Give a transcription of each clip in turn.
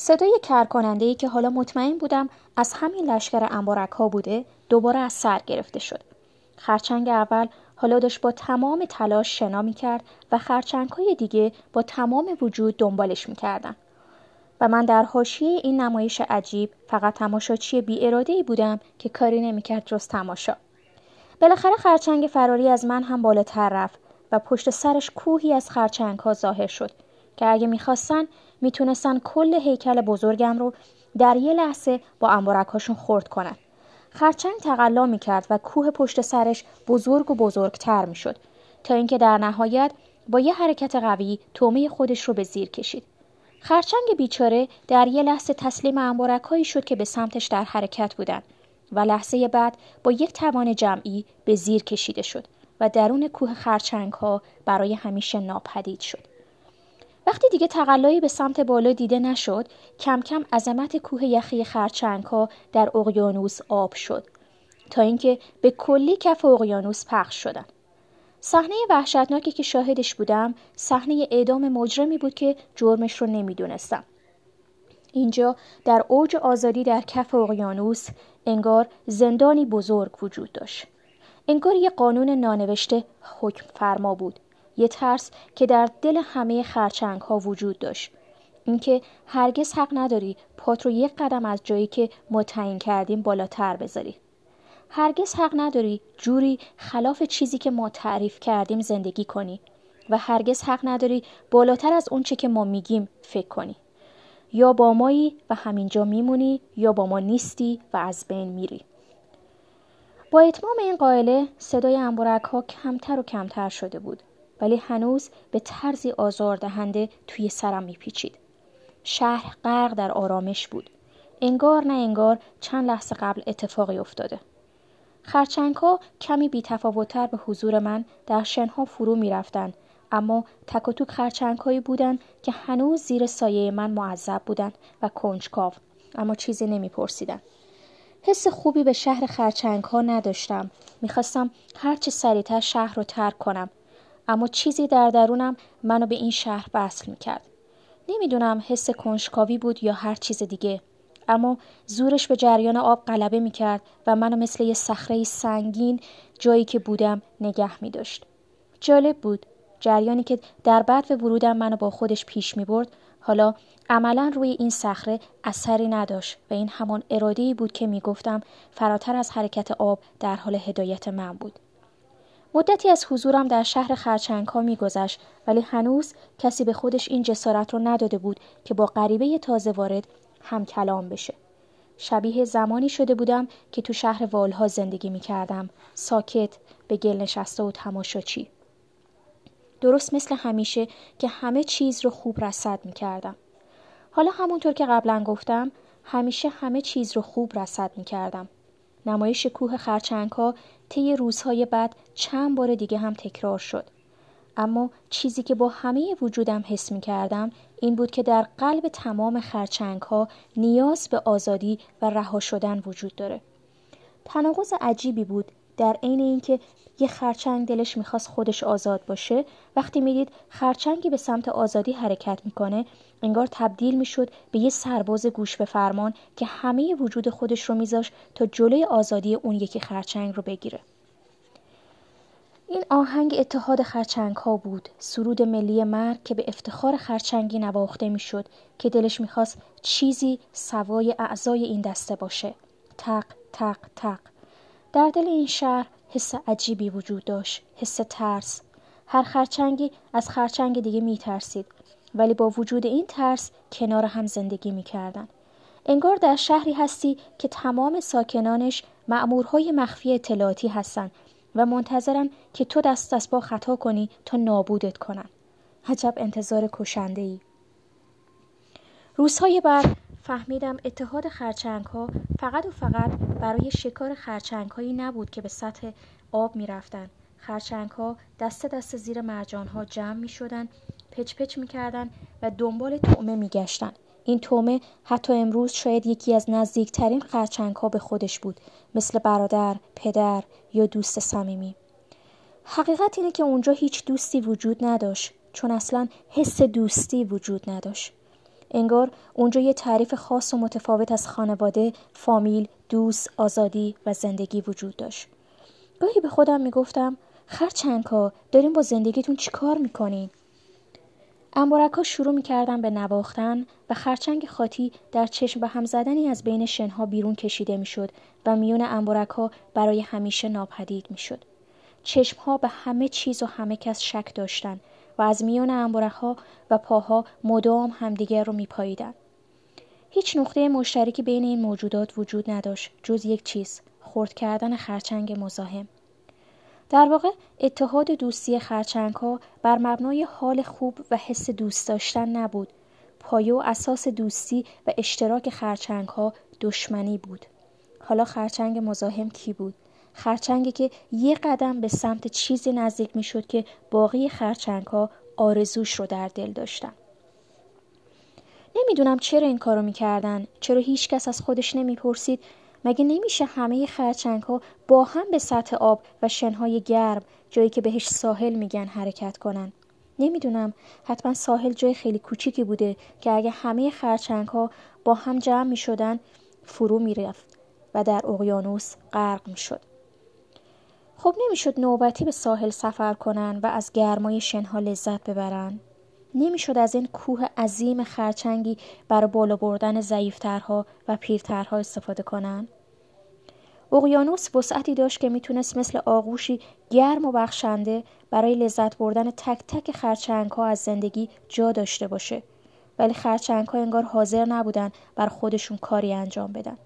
صدای کرکننده که حالا مطمئن بودم از همین لشکر انبارک ها بوده دوباره از سر گرفته شد. خرچنگ اول حالا داشت با تمام تلاش شنا می کرد و خرچنگ های دیگه با تمام وجود دنبالش می کردن. و من در حاشیه این نمایش عجیب فقط تماشاچی بی ای بودم که کاری نمی‌کرد جز تماشا. بالاخره خرچنگ فراری از من هم بالاتر رفت و پشت سرش کوهی از خرچنگ ها ظاهر شد که اگه می‌خواستن می‌تونستن کل هیکل بزرگم رو در یه لحظه با انبارکهاشون خورد کنن. خرچنگ تقلا می‌کرد و کوه پشت سرش بزرگ و بزرگتر می‌شد تا اینکه در نهایت با یه حرکت قوی تومه خودش رو به زیر کشید. خرچنگ بیچاره در یه لحظه تسلیم انبارک شد که به سمتش در حرکت بودند و لحظه بعد با یک توان جمعی به زیر کشیده شد و درون کوه خرچنگ ها برای همیشه ناپدید شد. وقتی دیگه تقلایی به سمت بالا دیده نشد کم کم عظمت کوه یخی خرچنگ ها در اقیانوس آب شد تا اینکه به کلی کف اقیانوس پخش شدن. صحنه وحشتناکی که شاهدش بودم صحنه اعدام مجرمی بود که جرمش رو نمی‌دونستم. اینجا در اوج آزادی در کف اقیانوس انگار زندانی بزرگ وجود داشت. انگار یه قانون نانوشته حکم فرما بود. یه ترس که در دل همه خرچنگ ها وجود داشت. اینکه هرگز حق نداری پات رو یک قدم از جایی که ما تعیین کردیم بالاتر بذاری. هرگز حق نداری جوری خلاف چیزی که ما تعریف کردیم زندگی کنی و هرگز حق نداری بالاتر از اونچه که ما میگیم فکر کنی. یا با مایی و همینجا میمونی یا با ما نیستی و از بین میری. با اتمام این قائله صدای انبرک ها کمتر و کمتر شده بود. ولی هنوز به طرزی آزاردهنده توی سرم میپیچید. شهر غرق در آرامش بود. انگار نه انگار چند لحظه قبل اتفاقی افتاده. خرچنگها کمی بیتفاوتتر به حضور من در شنها فرو می‌رفتند اما تک و توک خرچنگ بودند که هنوز زیر سایه من معذب بودند و کنجکاو اما چیزی نمیپرسیدند. حس خوبی به شهر خرچنگ ها نداشتم. می‌خواستم هرچه سریعتر شهر رو ترک کنم. اما چیزی در درونم منو به این شهر وصل می‌کرد نمی‌دونم حس کنجکاوی بود یا هر چیز دیگه اما زورش به جریان آب غلبه می‌کرد و منو مثل یه صخره سنگین جایی که بودم نگه می داشت. جالب بود جریانی که در بعد ورودم منو با خودش پیش می برد حالا عملا روی این صخره اثری نداشت و این همان اراده بود که می گفتم فراتر از حرکت آب در حال هدایت من بود. مدتی از حضورم در شهر خرچنگ ها می گذشت ولی هنوز کسی به خودش این جسارت رو نداده بود که با غریبه تازه وارد هم کلام بشه. شبیه زمانی شده بودم که تو شهر والها زندگی می کردم. ساکت به گل نشسته و تماشاچی. درست مثل همیشه که همه چیز رو خوب رسد می کردم. حالا همونطور که قبلا گفتم همیشه همه چیز رو خوب رسد می کردم. نمایش کوه خرچنگ ها طی روزهای بعد چند بار دیگه هم تکرار شد. اما چیزی که با همه وجودم حس می کردم این بود که در قلب تمام خرچنگ ها نیاز به آزادی و رها شدن وجود داره. تناقض عجیبی بود در عین اینکه یه خرچنگ دلش می‌خواست خودش آزاد باشه وقتی می‌دید خرچنگی به سمت آزادی حرکت می‌کنه انگار تبدیل می‌شد به یه سرباز گوش به فرمان که همه وجود خودش رو میذاش تا جلوی آزادی اون یکی خرچنگ رو بگیره. این آهنگ اتحاد خرچنگ ها بود. سرود ملی مرگ که به افتخار خرچنگی نواخته می‌شد که دلش می‌خواست چیزی سوای اعضای این دسته باشه. تق تق تق. در دل این شهر حس عجیبی وجود داشت حس ترس. هر خرچنگی از خرچنگ دیگه میترسید ولی با وجود این ترس کنار هم زندگی می‌کردن انگار در شهری هستی که تمام ساکنانش معمورهای مخفی اطلاعاتی هستند و منتظرن که تو دست دست با خطا کنی تا نابودت کنن. عجب انتظار کشنده ای روزهای بعد فهمیدم اتحاد خرچنگ ها فقط و فقط برای شکار خرچنگ هایی نبود که به سطح آب می رفتن. خرچنگ ها دست دست زیر مرجان ها جمع می شدن پچ پچ می کردن و دنبال تومه می گشتن. این تومه حتی امروز شاید یکی از نزدیکترین خرچنگ ها به خودش بود مثل برادر، پدر یا دوست صمیمی. حقیقت اینه که اونجا هیچ دوستی وجود نداشت چون اصلا حس دوستی وجود نداشت. انگار اونجا یه تعریف خاص و متفاوت از خانواده، فامیل، دوست، آزادی و زندگی وجود داشت. گاهی به خودم می‌گفتم خرچنکا داریم با زندگیتون چیکار می‌کنین؟ انبارک شروع می‌کردن به نواختن و خرچنگ خاطی در چشم به هم زدنی از بین شنها بیرون کشیده می‌شد و میون انبارک ها برای همیشه ناپدید می‌شد. چشم ها به همه چیز و همه کس شک داشتند و از میون انبارک ها و پاها مدام همدیگر رو میپاییدند. هیچ نقطه مشترکی بین این موجودات وجود نداشت جز یک چیز خرد کردن خرچنگ مزاحم. در واقع اتحاد دوستی خرچنگ ها بر مبنای حال خوب و حس دوست داشتن نبود. پایه و اساس دوستی و اشتراک خرچنگ ها دشمنی بود. حالا خرچنگ مزاحم کی بود؟ خرچنگی که یه قدم به سمت چیزی نزدیک می شد که باقی خرچنگ ها آرزوش رو در دل داشتن. نمی‌دونم چرا این کارو می‌کردن چرا هیچ کس از خودش نمی‌پرسید. مگه نمیشه همه خرچنگ ها با هم به سطح آب و شنهای گرم جایی که بهش ساحل میگن حرکت کنن؟ نمی‌دونم. حتما ساحل جای خیلی کوچیکی بوده که اگه همه خرچنگ ها با هم جمع می‌شدن فرو می‌رفت و در اقیانوس غرق می‌شد. خب نمی‌شد نوبتی به ساحل سفر کنن و از گرمای شنها لذت ببرن. نمی‌شد از این کوه عظیم خرچنگی برای بالا بردن ضعیفترها و پیرترها استفاده کنند اقیانوس وسعتی داشت که می‌تونست مثل آغوشی گرم و بخشنده برای لذت بردن تک تک خرچنگ ها از زندگی جا داشته باشه. ولی خرچنگ ها انگار حاضر نبودن بر خودشون کاری انجام بدن.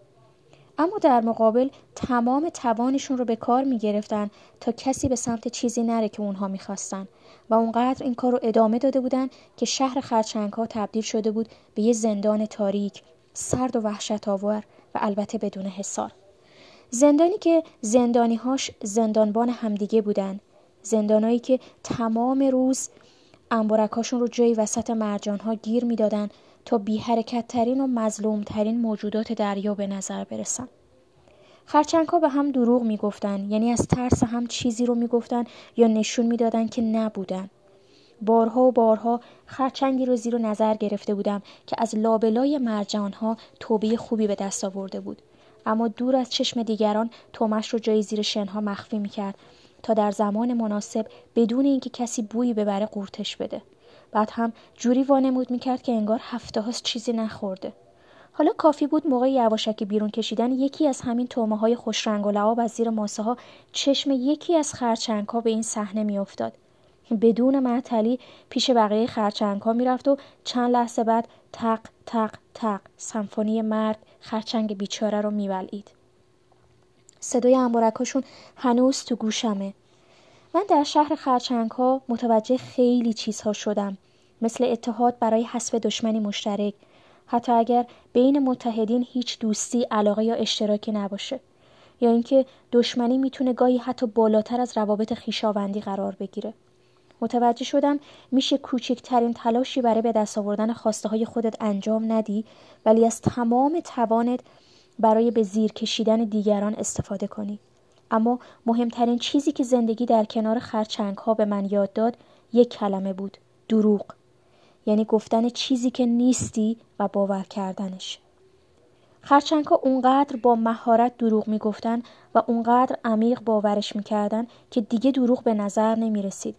اما در مقابل تمام توانشون رو به کار می گرفتن تا کسی به سمت چیزی نره که اونها می‌خواستن. و اونقدر این کار رو ادامه داده بودن که شهر خرچنگ ها تبدیل شده بود به یه زندان تاریک سرد و وحشت آور و البته بدون حصار. زندانی که زندانیهاش زندانبان همدیگه بودن. زندانایی که تمام روز انبارکاشون رو جای وسط مرجانها گیر می‌دادن تا بی حرکت ترین و مظلوم ترین موجودات دریا به نظر برسن. خرچنگ ها به هم دروغ می‌گفتن یعنی از ترس هم چیزی رو می‌گفتن یا نشون می‌دادن که نبودن. بارها و بارها خرچنگی رو زیر نظر گرفته بودم که از لابلای مرجان ها توبه خوبی به دست آورده بود. اما دور از چشم دیگران تومش رو جای زیر شنها مخفی می‌کرد تا در زمان مناسب بدون اینکه کسی بویی ببره قورتش بده. بعد هم جوری وانمود می‌کرد که انگار هفته هاست چیزی نخورده. حالا کافی بود موقع یواشکی بیرون کشیدن یکی از همین تومه های خوش رنگ و لعاب از زیر ماسه ها چشم یکی از خرچنگ ها به این صحنه میافتاد. بدون معطلی پیش بقیه خرچنگ ها می‌رفت و چند لحظه بعد تق تق تق سمفونی مرد خرچنگ بیچاره رو میولید صدای انبارکاشون هنوز تو گوشمه. من در شهر خرچنگ ها متوجه خیلی چیزها شدم مثل اتحاد برای حسب دشمنی مشترک حتی اگر بین متحدین هیچ دوستی علاقه یا اشتراکی نباشه یا اینکه دشمنی می‌تونه گاهی حتی بالاتر از روابط خیشاوندی قرار بگیره. متوجه شدم میشه کوچکترین تلاشی برای به دست آوردن خواسته های خودت انجام ندی ولی از تمام توانت برای به زیر کشیدن دیگران استفاده کنی. اما مهمترین چیزی که زندگی در کنار خرچنگ ها به من یاد داد یک کلمه بود دروغ. یعنی گفتن چیزی که نیستی و باور کردنش. خرچنگ ها اونقدر با مهارت دروغ می‌گفتن و اونقدر عمیق باورش می‌کردن که دیگه دروغ به نظر نمی رسید.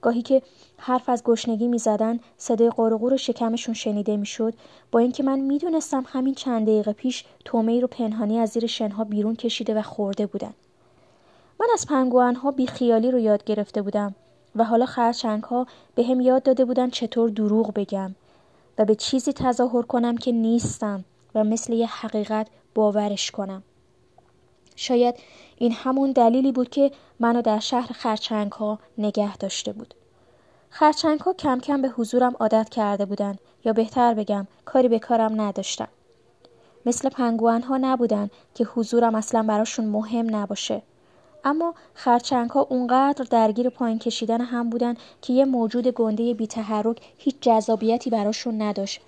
گاهی که حرف از گشنگی می‌زدن صدای قرقور شکمشون شنیده می‌شد. با اینکه من می‌دونستم همین چند دقیقه پیش تومه رو پنهانی از زیر شنها بیرون کشیده و خورده بودن. من از پنگوان ها بیخیالی رو یاد گرفته بودم و حالا خرچنگ ها به هم یاد داده بودن چطور دروغ بگم و به چیزی تظاهر کنم که نیستم و مثل یه حقیقت باورش کنم. شاید این همون دلیلی بود که منو در شهر خرچنگ ها نگه داشته بود. خرچنگ ها کم کم به حضورم عادت کرده بودن یا بهتر بگم کاری به کارم نداشتن. مثل پنگوان ها نبودن که حضورم اصلا براشون مهم نباشه. اما خرچنگ ها اونقدر درگیر پایین کشیدن هم بودن که یه موجود گنده بی تحرک هیچ جذابیتی براشون نداشت.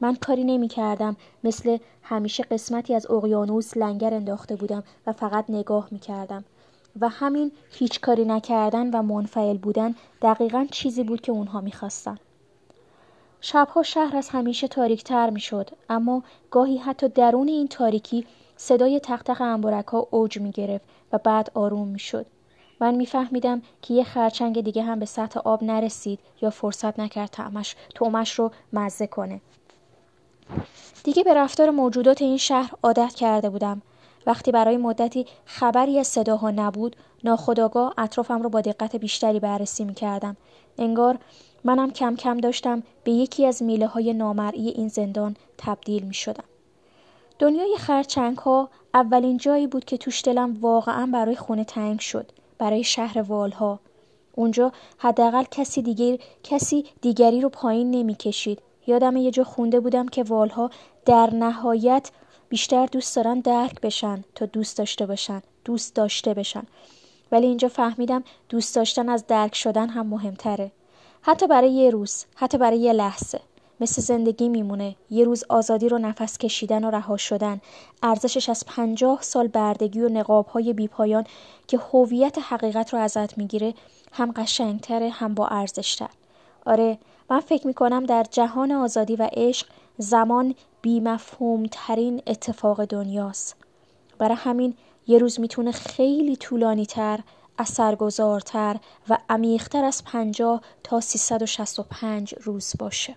من کاری نمی کردم مثل همیشه قسمتی از اقیانوس لنگر انداخته بودم و فقط نگاه می کردم و همین هیچ کاری نکردن و منفعل بودن دقیقا چیزی بود که اونها می‌خواستن. شبها شهر از همیشه تاریکتر می شد اما گاهی حتی درون این تاریکی صدای تختق انبارک ها اوج می گرفت و بعد آروم می شد. من میفهمیدم که یه خرچنگ دیگه هم به سطح آب نرسید یا فرصت نکرد تعمش تومش رو مزه کنه. دیگه به رفتار موجودات این شهر عادت کرده بودم. وقتی برای مدتی خبری از صداها نبود، ناخداگاه اطرافم رو با دقت بیشتری بررسی می کردم. انگار منم کم کم داشتم به یکی از میله های نامرئی این زندان تبدیل می شدم. دنیای خرچنگ ها اولین جایی بود که توش دلم واقعا برای خونه تنگ شد. برای شهر والها. اونجا حداقل کسی دیگر کسی دیگری رو پایین نمی‌کشید. یادم یه جا خونده بودم که والها در نهایت بیشتر دوست دارن درک بشن تا دوست داشته باشن دوست داشته بشن. ولی اینجا فهمیدم دوست داشتن از درک شدن هم مهمتره. حتی برای یه روز حتی برای یه لحظه. مثل زندگی میمونه. یه روز آزادی رو نفس کشیدن و رها شدن. ارزشش از پنجاه سال بردگی و نقابهای بیپایان که هویت حقیقت رو ازت می‌گیره هم قشنگتره هم با ارزشتر. آره من فکر می‌کنم در جهان آزادی و عشق زمان بیمفهوم ترین اتفاق دنیاست. برای همین یه روز می‌تونه خیلی طولانی تر اثرگذارتر و عمیقتر از پنجاه تا 365 روز باشه.